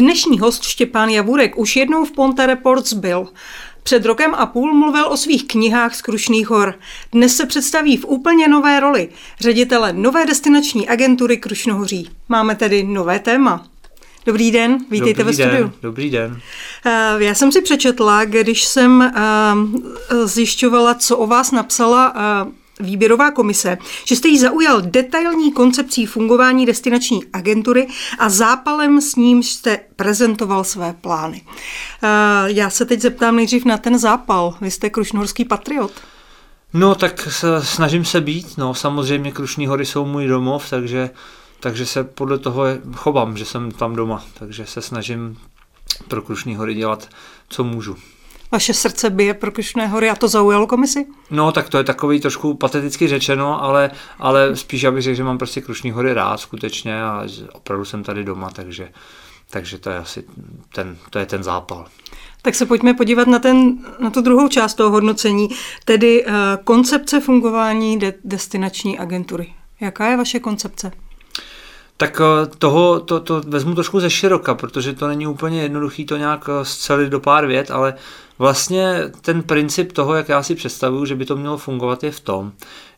Dnešní host Štěpán Javurek už jednou v Ponte Reports byl. Před rokem a půl mluvil o svých knihách z Krušných hor. Dnes se představí v úplně nové roli ředitele nové destinační agentury Krušnohoří. Máme tedy nové téma. Dobrý den, vítejte Dobrý ve studiu. Den, dobrý den. Eh, já jsem si přečetla, když jsem eh, zjišťovala, co o vás napsala eh, výběrová komise, že jste jí zaujal detailní koncepcí fungování destinační agentury a zápalem s ním jste prezentoval své plány. Já se teď zeptám nejdřív na ten zápal. Vy jste krušnorský patriot. No, tak se, snažím se být. No, samozřejmě Krušní hory jsou můj domov, takže takže se podle toho chovám, že jsem tam doma, takže se snažím pro Krušní hory dělat, co můžu. Vaše srdce bije pro Krušné hory a to zaujalo komisi? No, tak to je takový trošku pateticky řečeno, ale, ale spíš abych řekl, že mám prostě Krušní hory rád skutečně a opravdu jsem tady doma, takže, takže to je asi ten, to je ten zápal. Tak se pojďme podívat na, ten, na tu druhou část toho hodnocení, tedy uh, koncepce fungování de- destinační agentury. Jaká je vaše koncepce? Tak eh, toho to, to vezmu trošku ze široka, protože to není úplně jednoduchý to nějak eh, zcelit do pár vět, ale vlastně ten princip toho, jak já si představuju, že by to mělo fungovat, je v tom,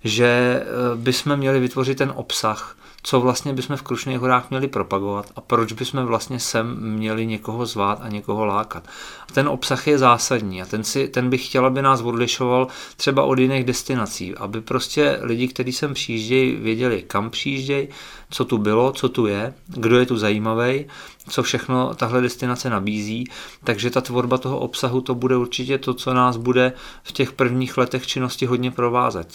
že eh, bychom měli vytvořit ten obsah, co vlastně bychom v Krušných horách měli propagovat a proč bychom vlastně sem měli někoho zvát a někoho lákat. A ten obsah je zásadní a ten, si, ten bych chtěl, aby nás odlišoval třeba od jiných destinací, aby prostě lidi, kteří sem přijíždějí, věděli, kam přijíždějí, co tu bylo, co tu je, kdo je tu zajímavý, co všechno tahle destinace nabízí, takže ta tvorba toho obsahu to bude určitě to, co nás bude v těch prvních letech činnosti hodně provázet.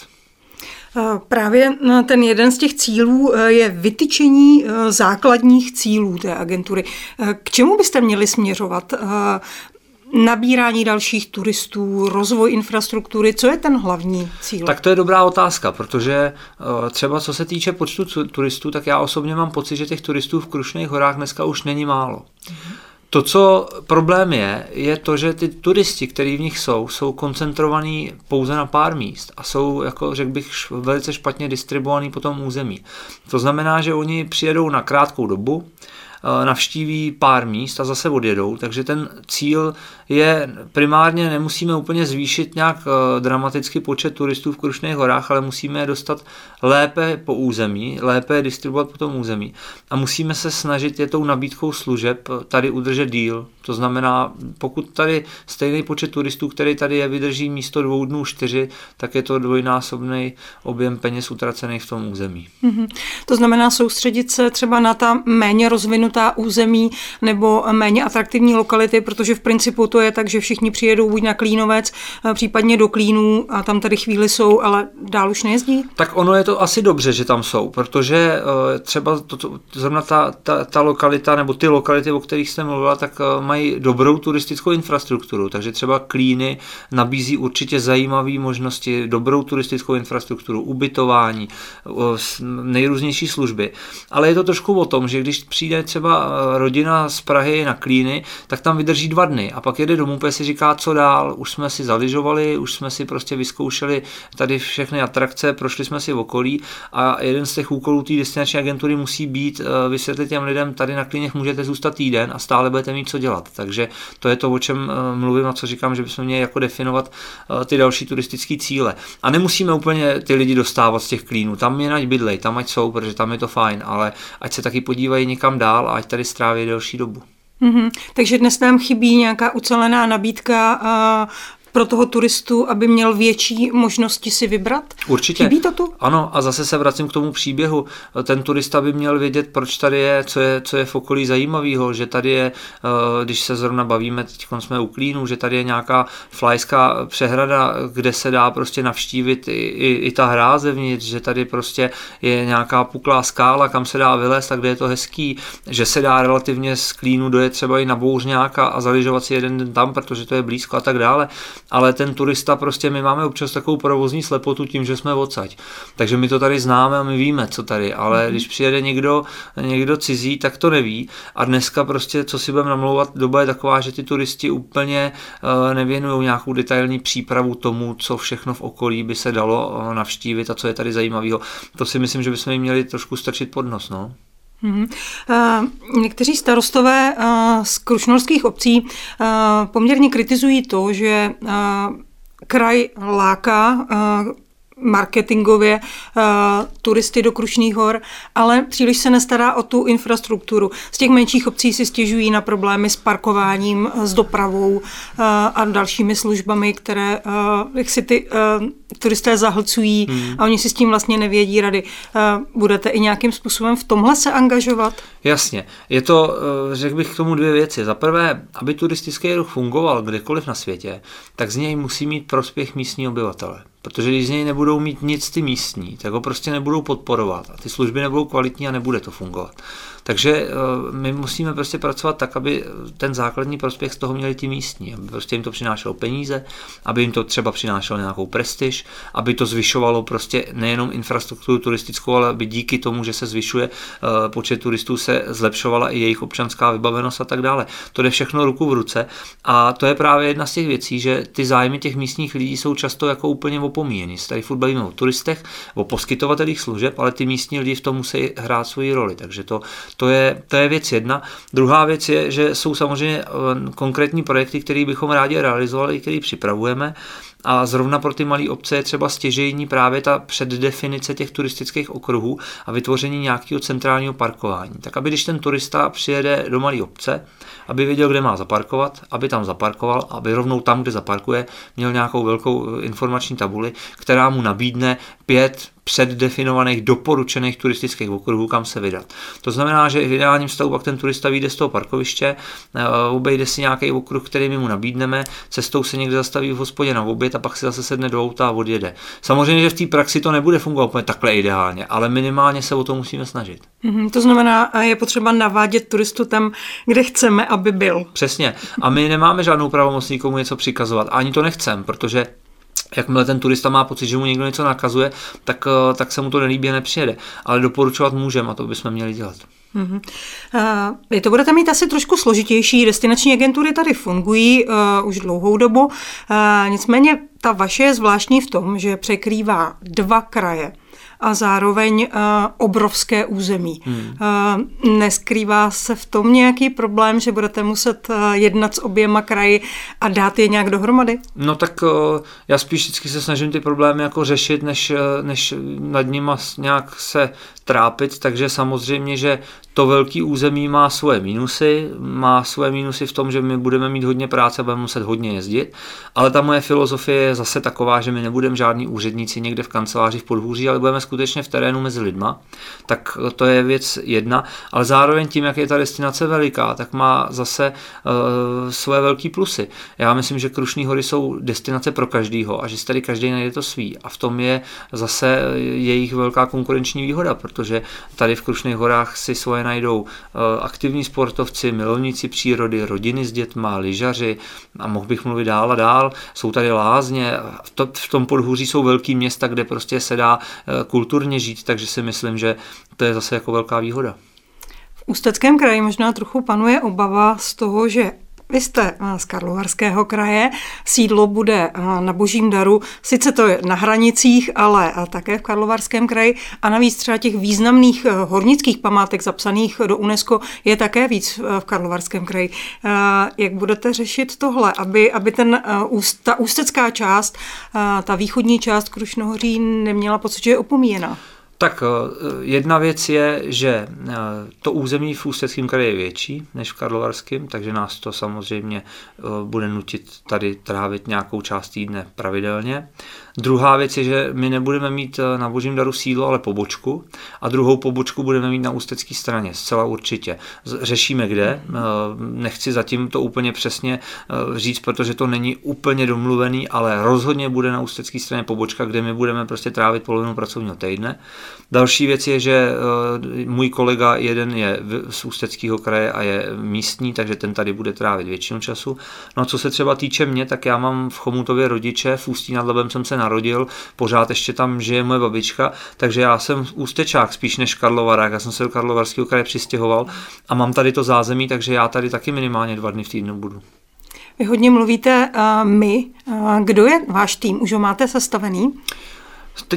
Právě ten jeden z těch cílů e, je vytyčení e, základních cílů té agentury. E, k čemu byste měli směřovat? Nabírání dalších turistů, rozvoj infrastruktury, co je ten hlavní cíl? Tak to je dobrá otázka, protože třeba co se týče počtu turistů, tak já osobně mám pocit, že těch turistů v Krušných horách dneska už není málo. Mhm. To, co problém je, je to, že ty turisti, kteří v nich jsou, jsou koncentrovaní pouze na pár míst a jsou, jako řekl bych, velice špatně distribuovaný po tom území. To znamená, že oni přijedou na krátkou dobu, Eh, navštíví pár míst a zase odjedou, takže ten cíl je primárně nemusíme úplně zvýšit nějak eh, dramaticky počet turistů v Krušných horách, ale musíme je dostat lépe po území, lépe je distribuovat po tom území a musíme se snažit je tou nabídkou služeb tady udržet díl. To znamená, pokud tady stejný počet turistů, který tady je, vydrží místo dvou dnů čtyři, tak je to dvojnásobný objem peněz utracených v tom území. Mm-hmm. To znamená soustředit se třeba na ta méně rozvinutá území nebo méně atraktivní lokality, protože v principu to je tak, že všichni přijedou buď na Klínovec, eh, případně do Klínů a tam tady chvíli jsou, ale dál už nejezdí? Tak ono je to asi dobře, že tam jsou, protože eh, třeba to, to, zrovna ta, ta, ta lokalita nebo ty lokality, o kterých jste mluvila, tak eh, mají dobrou turistickou infrastrukturu, takže třeba Klíny nabízí určitě zajímavé možnosti, dobrou turistickou infrastrukturu, ubytování, nejrůznější služby. Ale je to trošku o tom, že když přijde třeba rodina z Prahy na Klíny, tak tam vydrží dva dny a pak jede domů, protože si říká, co dál, už jsme si zaližovali, už jsme si prostě vyzkoušeli tady všechny atrakce, prošli jsme si v okolí a jeden z těch úkolů té destinační agentury musí být eh, vysvětlit těm lidem, tady na Klíněch můžete zůstat týden a stále budete mít co dělat. Takže to je to, o čem eh, mluvím a co říkám, že bychom měli jako definovat ty další turistické cíle. A nemusíme úplně ty lidi dostávat z těch klínů, tam je nať bydlej, tam ať jsou, protože tam je to fajn, ale ať se taky podívají někam dál a ať tady stráví delší dobu. Mm-hmm. Takže dnes nám chybí nějaká ucelená nabídka pro toho turistu, aby měl větší možnosti si vybrat? Určitě. Chybí to tu? Ano, a zase se vracím k tomu příběhu. Ten turista by měl vědět, proč tady je, co je, co je v okolí zajímavého, že tady je, eh, když se zrovna bavíme, teď jsme u Klínu, že tady je nějaká flajská přehrada, kde se dá prostě navštívit i, i, i ta hra zevnitř, že tady prostě je nějaká puklá skála, kam se dá vylézt a kde je to hezký, že se dá relativně z Klínu dojet třeba i na Bouřňáka a zaližovat si jeden den tam, protože to je blízko a tak dále ale ten turista prostě, my máme občas takovou provozní slepotu tím, že jsme odsaď. Takže my to tady známe a my víme, co tady, ale mm-hmm. když přijede někdo, někdo cizí, tak to neví. A dneska prostě, co si budeme namlouvat, doba je taková, že ty turisti úplně uh, nevěnují nějakou detailní přípravu tomu, co všechno v okolí by se dalo uh, navštívit a co je tady zajímavého. To si myslím, že bychom jim měli trošku strčit pod nos. No. Mm-hmm. Uh, někteří starostové uh, z krušnorských obcí uh, poměrně kritizují to, že kraj láká marketingově uh, turisty do Krušných hor, ale příliš se nestará o tu infrastrukturu. Z těch menších obcí si stěžují na problémy s parkováním, s dopravou uh, a dalšími službami, které uh, jak si ty uh, turisté zahlcují hmm. a oni si s tím vlastně nevědí rady. Uh, budete i nějakým způsobem v tomhle se angažovat? Jasně. Je to, řekl bych k tomu dvě věci. Za prvé, aby turistický ruch fungoval kdekoliv na světě, tak z něj musí mít prospěch místní obyvatele. Protože když z něj nebudou mít nic ty místní, tak ho prostě nebudou podporovat a ty služby nebudou kvalitní a nebude to fungovat. Takže eh, my musíme prostě pracovat tak, aby ten základní prospěch z toho měli ti místní, aby prostě jim to přinášelo peníze, aby jim to třeba přinášelo nějakou prestiž, aby to zvyšovalo prostě nejenom infrastrukturu turistickou, ale aby díky tomu, že se zvyšuje eh, počet turistů, se zlepšovala i jejich občanská vybavenost a tak dále. To jde všechno ruku v ruce a to je právě jedna z těch věcí, že ty zájmy těch místních lidí jsou často jako úplně opomíjeny. Tady furt o turistech, o poskytovatelích služeb, ale ty místní lidi v tom musí hrát svoji roli. Takže to, to je, to je věc jedna. Druhá věc je, že jsou samozřejmě eh, konkrétní projekty, které bychom rádi realizovali, které připravujeme. A zrovna pro ty malé obce je třeba stěžejní právě ta předdefinice těch turistických okruhů a vytvoření nějakého centrálního parkování. Tak aby když ten turista přijede do malé obce, aby věděl, kde má zaparkovat, aby tam zaparkoval, aby rovnou tam, kde zaparkuje, měl nějakou velkou eh, informační tabuli, která mu nabídne pět předdefinovaných doporučených turistických okruhů, kam se vydat. To znamená, že v ideálním stavu pak ten turista vyjde z toho parkoviště, eh, obejde si nějaký okruh, který my mu nabídneme, cestou se někde zastaví v hospodě na oběd a pak si zase sedne do auta a odjede. Samozřejmě, že v té praxi to nebude fungovat úplně takhle ideálně, ale minimálně se o to musíme snažit. Mm-hmm, to znamená, je potřeba navádět turistu tam, kde chceme, aby byl. Přesně. A my nemáme žádnou pravomoc nikomu něco přikazovat. Ani to nechcem, protože jakmile ten turista má pocit, že mu někdo něco nakazuje, tak, eh, tak se mu to nelíbí a nepřijede. Ale doporučovat můžeme a to bychom měli dělat. Mm-hmm. Uh, vy to budete mít asi trošku složitější. Destinační agentury tady fungují uh, už dlouhou dobu. Uh, nicméně ta vaše je zvláštní v tom, že překrývá dva kraje a zároveň uh, obrovské území. Hmm. Uh, neskrývá se v tom nějaký problém, že budete muset uh, jednat s oběma kraji a dát je nějak dohromady? No tak já spíš vždycky se snažím ty problémy jako řešit, než, než nad nimi nějak se trápit, takže samozřejmě, že to velký území má svoje mínusy, má svoje mínusy v tom, že my budeme mít hodně práce, budeme muset hodně jezdit, ale ta moje filozofie je zase taková, že my nebudeme žádní úředníci někde v kanceláři v podhůří, ale budeme skutečně v terénu mezi lidma, tak to je věc jedna, ale zároveň tím, jak je ta destinace veliká, tak má zase uh, svoje velké plusy. Já myslím, že Krušní hory jsou destinace pro každýho a že tady každý najde to svý a v tom je zase jejich velká konkurenční výhoda, protože tady v Krušných horách si svoje najdou eh, aktivní sportovci, milovníci přírody, rodiny s dětma, lyžaři a mohl bych mluvit dál a dál. Jsou tady lázně, v tom podhůří jsou velký města, kde prostě se dá eh, kulturně žít, takže si myslím, že to je zase jako velká výhoda. V Ústeckém kraji možná trochu panuje obava z toho, že vy jste eh, z Karlovarského kraje, sídlo bude eh, na Božím daru, sice to je na hranicích, ale eh, také v Karlovarském kraji a navíc třeba těch významných hornických památek zapsaných do UNESCO je také víc v Karlovarském kraji. Jak budete řešit tohle, aby, aby ten, ta ústecká část, ta východní část Krušnohoří neměla pocit, že je opomíjena? Tak eh, jedna věc je, že eh, to území v Ústeckém kraji je větší než v Karlovarském, takže nás to samozřejmě eh, bude nutit tady trávit nějakou část týdne pravidelně. Druhá věc je, že my nebudeme mít eh, na Božím daru sídlo, ale pobočku a druhou pobočku budeme mít na ústecké straně, zcela určitě. Řešíme kde, eh, nechci zatím to úplně přesně eh, říct, protože to není úplně domluvený, ale rozhodně bude na ústecké straně pobočka, kde my budeme prostě trávit polovinu pracovního týdne. Další věc je, že můj kolega jeden je z ústeckého kraje a je místní, takže ten tady bude trávit většinu času. No a co se třeba týče mě, tak já mám v Chomutově rodiče, v Ústí nad Labem jsem se narodil, pořád ještě tam žije moje babička, takže já jsem ústečák spíš než Karlovarák, já jsem se do Karlovarského kraje přistěhoval a mám tady to zázemí, takže já tady taky minimálně dva dny v týdnu budu. Vy hodně mluvíte uh, my. Uh, kdo je váš tým? Už ho máte sestavený?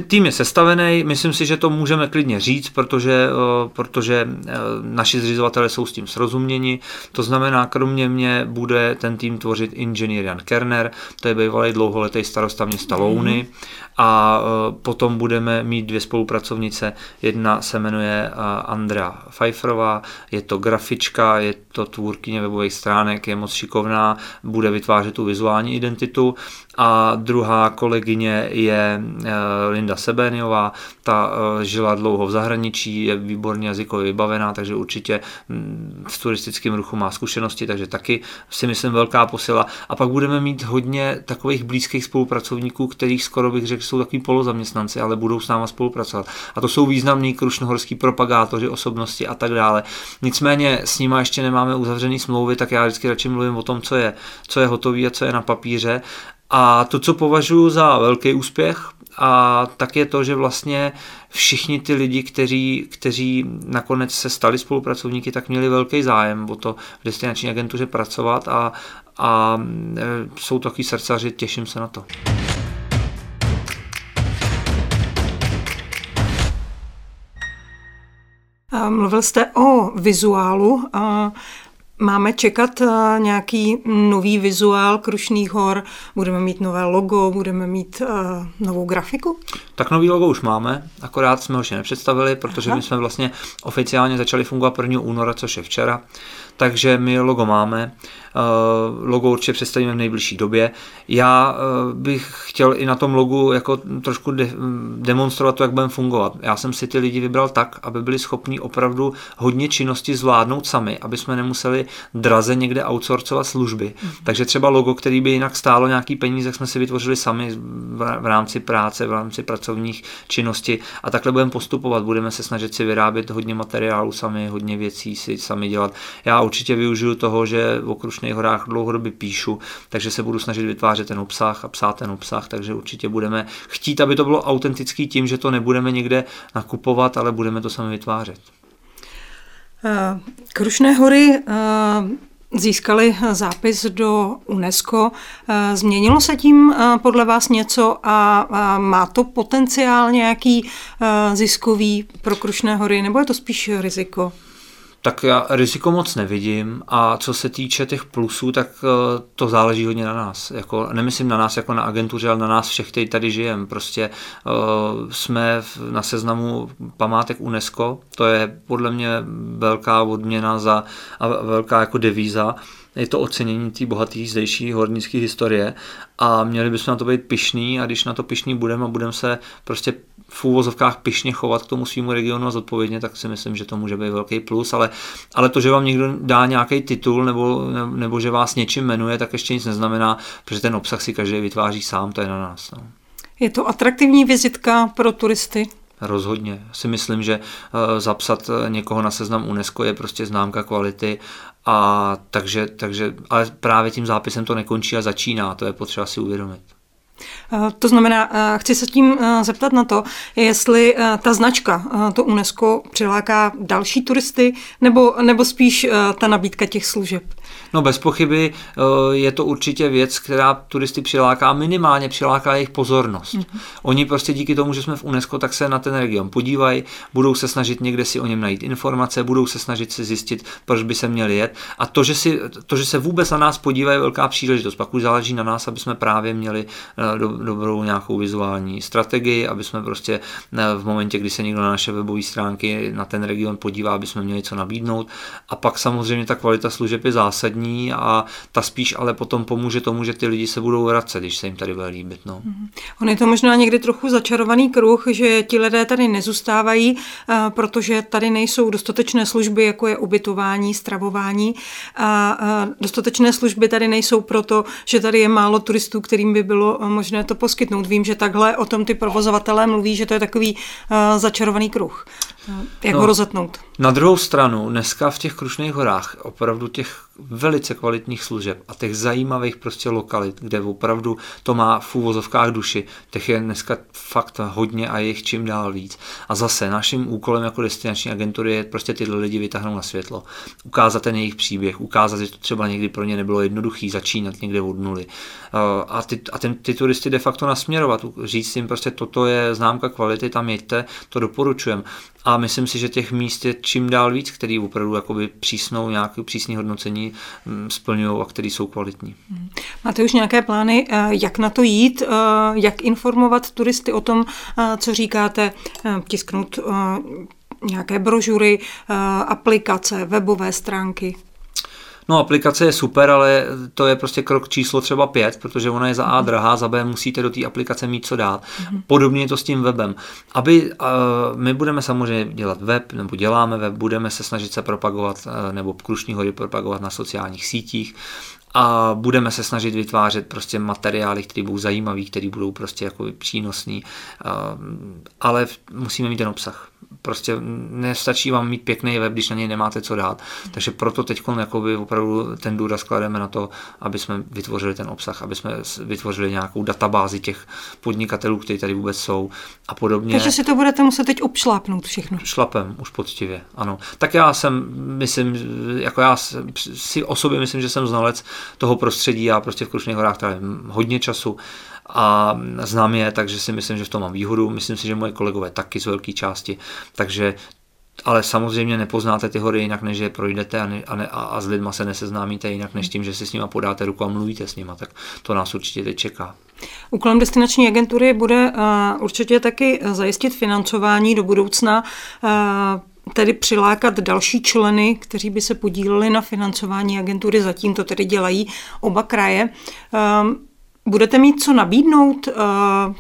Tým je sestavený, myslím si, že to můžeme klidně říct, protože, protože naši zřizovatelé jsou s tím srozuměni. To znamená, kromě mě bude ten tým tvořit inženýr Jan Kerner, to je bývalý dlouholetý starosta města Louny. Mm-hmm a e, potom budeme mít dvě spolupracovnice. Jedna se jmenuje Andrea Pfeifferová, je to grafička, je to tvůrkyně webových stránek, je moc šikovná, bude vytvářet tu vizuální identitu a druhá kolegyně je Linda Sebeniová, ta žila dlouho v zahraničí, je výborně jazykově vybavená, takže určitě mm, v turistickém ruchu má zkušenosti, takže taky si myslím velká posila. A pak budeme mít hodně takových blízkých spolupracovníků, kterých skoro bych řekl, jsou takový polozaměstnanci, ale budou s náma spolupracovat. A to jsou významní krušnohorský propagátoři, osobnosti a tak dále. Nicméně s nimi ještě nemáme uzavřený smlouvy, tak já vždycky radši mluvím o tom, co je, co je hotový a co je na papíře. A to, co považuji za velký úspěch, a tak je to, že vlastně všichni ty lidi, kteří, kteří nakonec se stali spolupracovníky, tak měli velký zájem o to v destinační agentuře pracovat a, a e, jsou takový srdcaři, těším se na to. Mluvil jste o vizuálu. Máme čekat nějaký nový vizuál Krušných hor, budeme mít nové logo, budeme mít novou grafiku? Tak nový logo už máme, akorát jsme ho ještě nepředstavili, protože Aha. my jsme vlastně oficiálně začali fungovat 1. února, což je včera takže my logo máme. Eh, logo určitě představíme v nejbližší době. Já eh, bych chtěl i na tom logu jako trošku de- demonstrovat to, jak budeme fungovat. Já jsem si ty lidi vybral tak, aby byli schopni opravdu hodně činnosti zvládnout sami, aby jsme nemuseli draze někde outsourcovat služby. Mm. Takže třeba logo, který by jinak stálo nějaký peníze, jsme si vytvořili sami v rámci práce, v rámci pracovních činností a takhle budeme postupovat. Budeme se snažit si vyrábět hodně materiálu sami, hodně věcí si sami dělat. Já určitě využiju toho, že v Okrušných horách dlouhodobě píšu, takže se budu snažit vytvářet ten obsah a psát ten obsah, takže určitě budeme chtít, aby to bylo autentický tím, že to nebudeme někde nakupovat, ale budeme to sami vytvářet. Eh, Krušné hory eh, získali zápis do UNESCO. Eh, změnilo se tím podle vás něco a má to potenciál nějaký ziskový pro Krušné hory, nebo je to spíš riziko? Tak já riziko moc nevidím a co se týče těch plusů, tak eh, to záleží hodně na nás. Jako, nemyslím na nás jako na agentuře, ale na nás všech, kteří tady žijeme. Prostě uh, jsme na seznamu památek UNESCO, to je podle mě velká odměna za, a velká jako devíza je to ocenění té bohaté zdejší hornické historie a měli bychom na to být pišný a když na to pišný budeme a budeme se prostě v úvozovkách pišně chovat k tomu svýmu regionu a zodpovědně, tak si myslím, že to může být velký plus, ale, ale to, že vám někdo dá nějaký titul nebo, nebo že vás něčím jmenuje, tak ještě nic neznamená, protože ten obsah si každý vytváří sám, to je na nás. No. Je to atraktivní vizitka pro turisty? Rozhodně. Si myslím, že uh, zapsat někoho na seznam UNESCO je prostě známka kvality a takže, takže, ale právě tím zápisem to nekončí a začíná, to je potřeba si uvědomit. Eh, to znamená, eh, chci se tím eh, zeptat na to, jestli ta značka, to UNESCO, přiláká další turisty, nebo, nebo spíš ta nabídka těch služeb? No bez pochyby je to určitě věc, která turisty přiláká, minimálně přiláká jejich pozornost. Mm-hmm. Oni prostě díky tomu, že jsme v UNESCO, tak se na ten region podívají, budou se snažit někde si o něm najít informace, budou se snažit si zjistit, proč by se měli jet. A to, že, si, to, že se vůbec na nás podívají, je velká příležitost. Pak už záleží na nás, aby jsme právě měli do, dobrou nějakou vizuální strategii, aby jsme prostě v momentě, kdy se někdo na naše webové stránky na ten region podívá, aby jsme měli co nabídnout. A pak samozřejmě ta kvalita služeb je zásadní a ta spíš ale potom pomůže tomu, že ty lidi se budou vracet, když se jim tady bude líbit. No. Mhm. On je to možná někdy trochu začarovaný kruh, že ti lidé tady nezůstávají, protože tady nejsou dostatečné služby, jako je ubytování, stravování. A dostatečné služby tady nejsou proto, že tady je málo turistů, kterým by bylo možné to poskytnout. Vím, že takhle o tom ty provozovatelé mluví, že to je takový začarovaný kruh. Jak no, ho rozetnout? Na druhou stranu, dneska v těch Krušných horách opravdu těch velice kvalitních služeb a těch zajímavých prostě lokalit, kde opravdu to má v úvozovkách duši, těch je dneska fakt hodně a je jich čím dál víc. A zase naším úkolem jako destinační agentury je prostě tyhle lidi vytáhnout na světlo, ukázat ten jejich příběh, ukázat, že to třeba někdy pro ně nebylo jednoduchý začínat někde od nuly. A ty, a ten, ty turisty de facto nasměrovat, říct jim prostě toto je známka kvality, tam jeďte, to doporučujem. A myslím si, že těch míst je čím dál víc, který opravdu jakoby přísnou, nějaké přísné hodnocení mm, splňují a který jsou kvalitní. Hmm. Máte už nějaké plány, eh, jak na to jít, eh, jak informovat turisty o tom, eh, co říkáte, tisknout nějaké brožury, aplikace, webové stránky? No aplikace je super, ale to je prostě krok číslo třeba pět, protože ona je za A drahá, za B musíte do té aplikace mít co dát. Mm-hmm. Podobně je to s tím webem. Aby uh, my budeme samozřejmě dělat web, nebo děláme web, budeme se snažit se propagovat, uh, nebo Krušní hory propagovat na sociálních sítích, a budeme se snažit vytvářet prostě materiály, které budou zajímavé, které budou prostě jako přínosný, ale musíme mít ten obsah. Prostě nestačí vám mít pěkný web, když na něj nemáte co dát. Takže proto teď opravdu ten důraz klademe na to, aby jsme vytvořili ten obsah, aby jsme vytvořili nějakou databázi těch podnikatelů, kteří tady vůbec jsou a podobně. Takže si to budete muset teď obšlápnout všechno. Šlapem, už poctivě, ano. Tak já jsem, myslím, jako já si o sobě myslím, že jsem znalec toho prostředí. Já prostě v Krušných horách trávím hodně času a znám je, takže si myslím, že v tom mám výhodu. Myslím si, že moje kolegové taky z velké části, takže ale samozřejmě nepoznáte ty hory jinak, než je projdete a, ne, a, ne, a, s lidma se neseznámíte jinak, než tím, že si s nima podáte ruku a mluvíte s nima, tak to nás určitě teď čeká. Úkolem destinační agentury bude uh, určitě taky zajistit financování do budoucna. Uh, tedy přilákat další členy, kteří by se podíleli na financování agentury, zatím to tedy dělají oba kraje. Ehm, budete mít co nabídnout uh,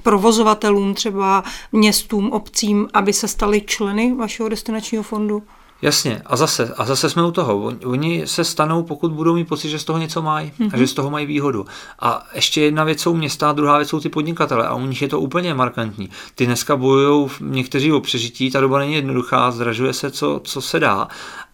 provozovatelům, třeba městům, obcím, aby se stali členy vašeho destinačního fondu? Jasně, a zase, a zase jsme u toho. Oni se stanou, pokud budou mít pocit, že z toho něco mají mm-hmm. a že z toho mají výhodu. A ještě jedna věc jsou města, a druhá věc jsou ty podnikatele a u nich je to úplně markantní. Ty dneska bojují někteří o přežití, ta doba není jednoduchá, zdražuje se, co, co se dá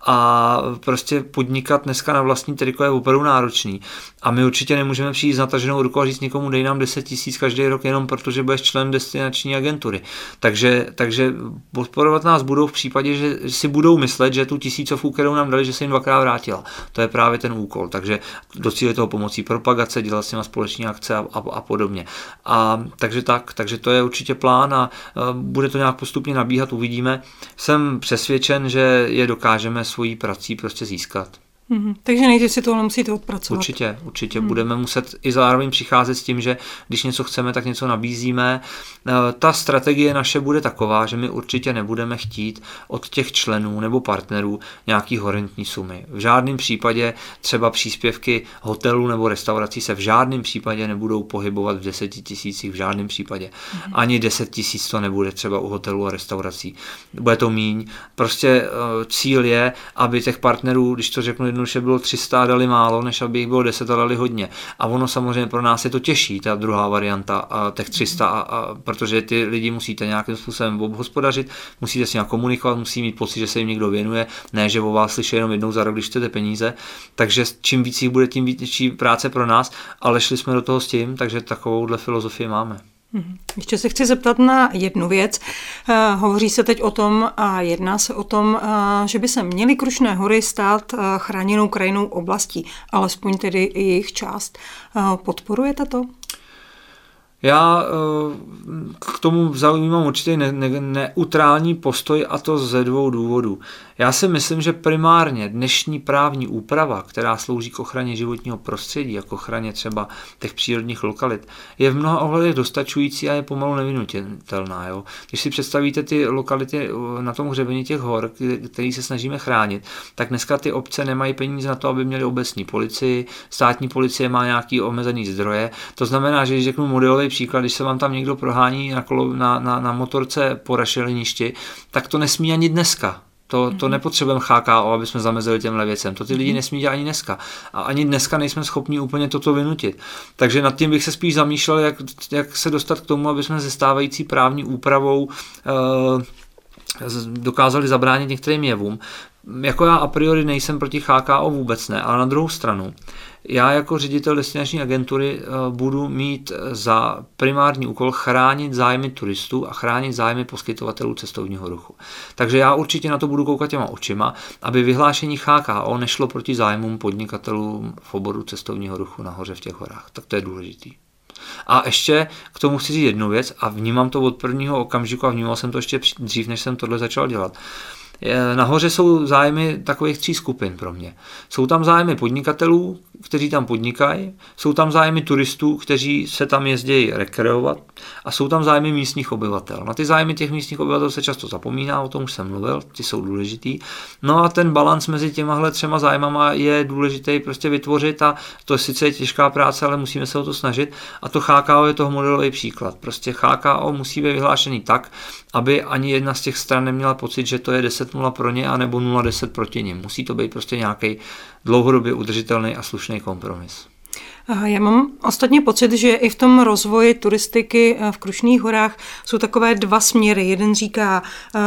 a prostě podnikat dneska na vlastní triko je opravdu náročný. A my určitě nemůžeme přijít s nataženou rukou a říct někomu dej nám 10 tisíc každý rok jenom protože budeš člen destinační agentury. Takže, takže podporovat nás budou v případě, že si budou myslet, že tu tisícovku, kterou nám dali, že se jim dvakrát vrátila. To je právě ten úkol. Takže docílit toho pomocí propagace, dělat s nimi společní akce a, a, a podobně. A takže tak, takže to je určitě plán a, a bude to nějak postupně nabíhat, uvidíme. Jsem přesvědčen, že je dokážeme svojí prací prostě získat. Mm-hmm. Takže nejdřív si tohle musíte odpracovat. Určitě, určitě. Mm. Budeme muset i zároveň přicházet s tím, že když něco chceme, tak něco nabízíme. Eh, ta strategie naše bude taková, že my určitě nebudeme chtít od těch členů nebo partnerů nějaký horentní sumy. V žádném případě třeba příspěvky hotelů nebo restaurací se v žádném případě nebudou pohybovat v deseti tisících, v žádném případě. Mm. Ani deset tisíc to nebude třeba u hotelů a restaurací. Bude to míň. Prostě eh, cíl je, aby těch partnerů, když to řeknu jednoduše bylo 300 a dali málo, než aby jich bylo 10 a dali hodně. A ono samozřejmě pro nás je to těžší, ta druhá varianta, a těch 300, a, a, protože ty lidi musíte nějakým způsobem obhospodařit, musíte s nimi komunikovat, musí mít pocit, že se jim někdo věnuje, ne, že o vás slyší jenom jednou za rok, když chcete peníze. Takže čím víc jich bude, tím větší práce pro nás, ale šli jsme do toho s tím, takže takovouhle filozofii máme. Mhm. Ještě se chci zeptat na jednu věc. Eh, hovoří se teď o tom a jedná se o tom, eh, že by se měly Krušné hory stát eh, chráněnou krajinou oblastí, alespoň tedy jejich část. Podporujete to? Já k tomu zaujímám určitě ne, ne, neutrální postoj a to ze dvou důvodů. Já si myslím, že primárně dnešní právní úprava, která slouží k ochraně životního prostředí, jako ochraně třeba těch přírodních lokalit, je v mnoha ohledech dostačující a je pomalu nevinutelná. Jo? Když si představíte ty lokality eh, na tom hřebení těch hor, který se snažíme chránit, tak dneska ty obce nemají peníze na to, aby měli obecní policii, státní policie má nějaký omezený zdroje. To znamená, že když řeknu modelový příklad, když se vám tam někdo prohání na, kolo, na, na, na motorce po rašeliništi, tak to nesmí ani dneska. To, to mhm. nepotřebujeme HKO, aby jsme zamezili těmhle věcem. To ty lidi mhm. nesmí dělat ani dneska. A ani dneska nejsme schopni úplně toto vynutit. Takže nad tím bych se spíš zamýšlel, jak, jak se dostat k tomu, aby jsme ze stávající právní úpravou uh, dokázali zabránit některým jevům. Jako já a priori nejsem proti HKO vůbec ne, ale na druhou stranu, já jako ředitel destinační agentury eh, budu mít za primární úkol chránit zájmy turistů a chránit zájmy poskytovatelů cestovního ruchu. Takže já určitě na to budu koukat těma očima, aby vyhlášení HKO nešlo proti zájmům podnikatelů v oboru cestovního ruchu nahoře v těch horách. Tak to je důležitý. A ještě k tomu chci říct jednu věc a vnímám to od prvního okamžiku a vnímal jsem to ještě dřív, než jsem tohle začal dělat. Nahoře jsou zájmy takových tří skupin pro mě. Jsou tam zájmy podnikatelů, kteří tam podnikají, jsou tam zájmy turistů, kteří se tam jezdí rekreovat a jsou tam zájmy místních obyvatel. Na ty zájmy těch místních obyvatel se často zapomíná, o tom už jsem mluvil, ty jsou důležitý. No a ten balans mezi těmahle třema zájmama je důležitý prostě vytvořit a to je sice těžká práce, ale musíme se o to snažit a to HKO je toho modelový příklad. Prostě HKO musí být vyhlášený tak, aby ani jedna z těch stran neměla pocit, že to je 10-0 pro ně a nebo 0-10 proti nim. Musí to být prostě nějaký dlouhodobě udržitelný a slušný kompromis. Já mám ostatně pocit, že i v tom rozvoji turistiky eh, v Krušných horách jsou takové dva směry. Jeden říká, eh,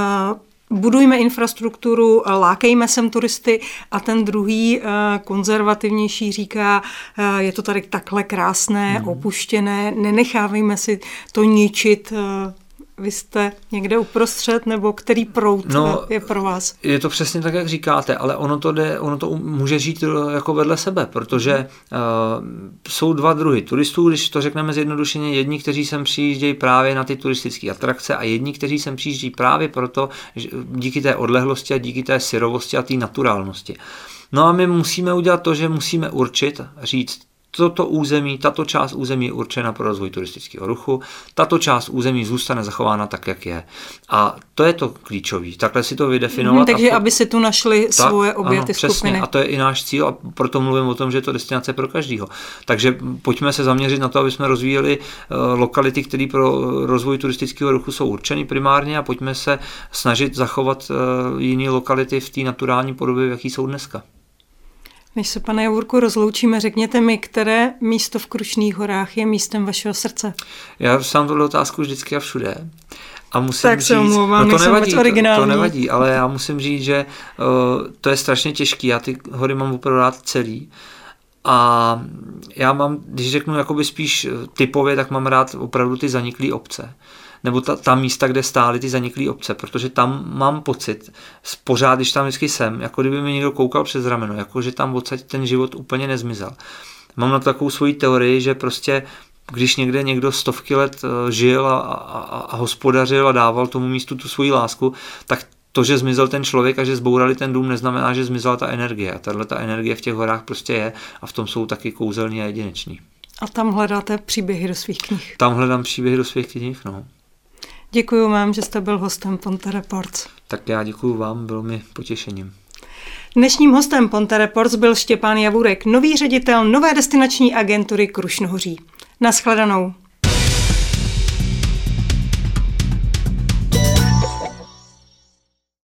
budujme infrastrukturu, lákejme sem turisty a ten druhý eh, konzervativnější říká, je to tady takhle krásné, hmm. opuštěné, nenechávejme si to ničit vy jste někde uprostřed, nebo který prout no, je pro vás? Je to přesně tak, jak říkáte, ale ono to, jde, ono to může žít jako vedle sebe, protože uh, jsou dva druhy turistů, když to řekneme zjednodušeně, jedni, kteří sem přijíždějí právě na ty turistické atrakce a jedni, kteří sem přijíždějí právě proto, že díky té odlehlosti a díky té syrovosti a té naturálnosti. No a my musíme udělat to, že musíme určit, říct, toto území, tato část území je určena pro rozvoj turistického ruchu, tato část území zůstane zachována tak, jak je. A to je to klíčové, takhle si to vydefinovat. Hmm, takže to, aby si tu našli tak, svoje obě ano, ty přesně, skupiny. A to je i náš cíl a proto mluvím o tom, že je to destinace pro každého. Takže pojďme se zaměřit na to, aby jsme rozvíjeli uh, lokality, které pro rozvoj turistického ruchu jsou určeny primárně a pojďme se snažit zachovat uh, jiné lokality v té naturální podobě, v jaký jsou dneska. Než se, pane Javurku, rozloučíme, řekněte mi, které místo v Krušných horách je místem vašeho srdce? Já sám tuhle otázku vždycky a všude. A musím tak říct, se omlouvám, no to nevadí, to, to nevadí, ale já musím říct, že uh, to je strašně těžký. Já ty hory mám opravdu rád celý. A já mám, když řeknu jakoby spíš typově, tak mám rád opravdu ty zaniklé obce nebo ta, ta místa, kde stály ty zaniklé obce, protože tam mám pocit, pořád, když tam vždycky jsem, jako kdyby mi někdo koukal přes rameno, jako že tam odsaď ten život úplně nezmizel. Mám na to takovou svoji teorii, že prostě když někde někdo stovky let eh, žil a, a, a hospodařil a dával tomu místu tu svoji lásku, tak to, že zmizel ten člověk a že zbourali ten dům, neznamená, že zmizela ta energie. A tahle ta energie v těch horách prostě je a v tom jsou taky kouzelní a jedineční. A tam hledáte příběhy do svých knih. Tam hledám příběhy do svých knih, no. Děkuji vám, že jste byl hostem Ponte Reports. Tak já děkuji vám, bylo mi potěšením. Dnešním hostem Ponte Reports byl Štěpán Javurek, nový ředitel nové destinační agentury Krušnohoří. Naschledanou.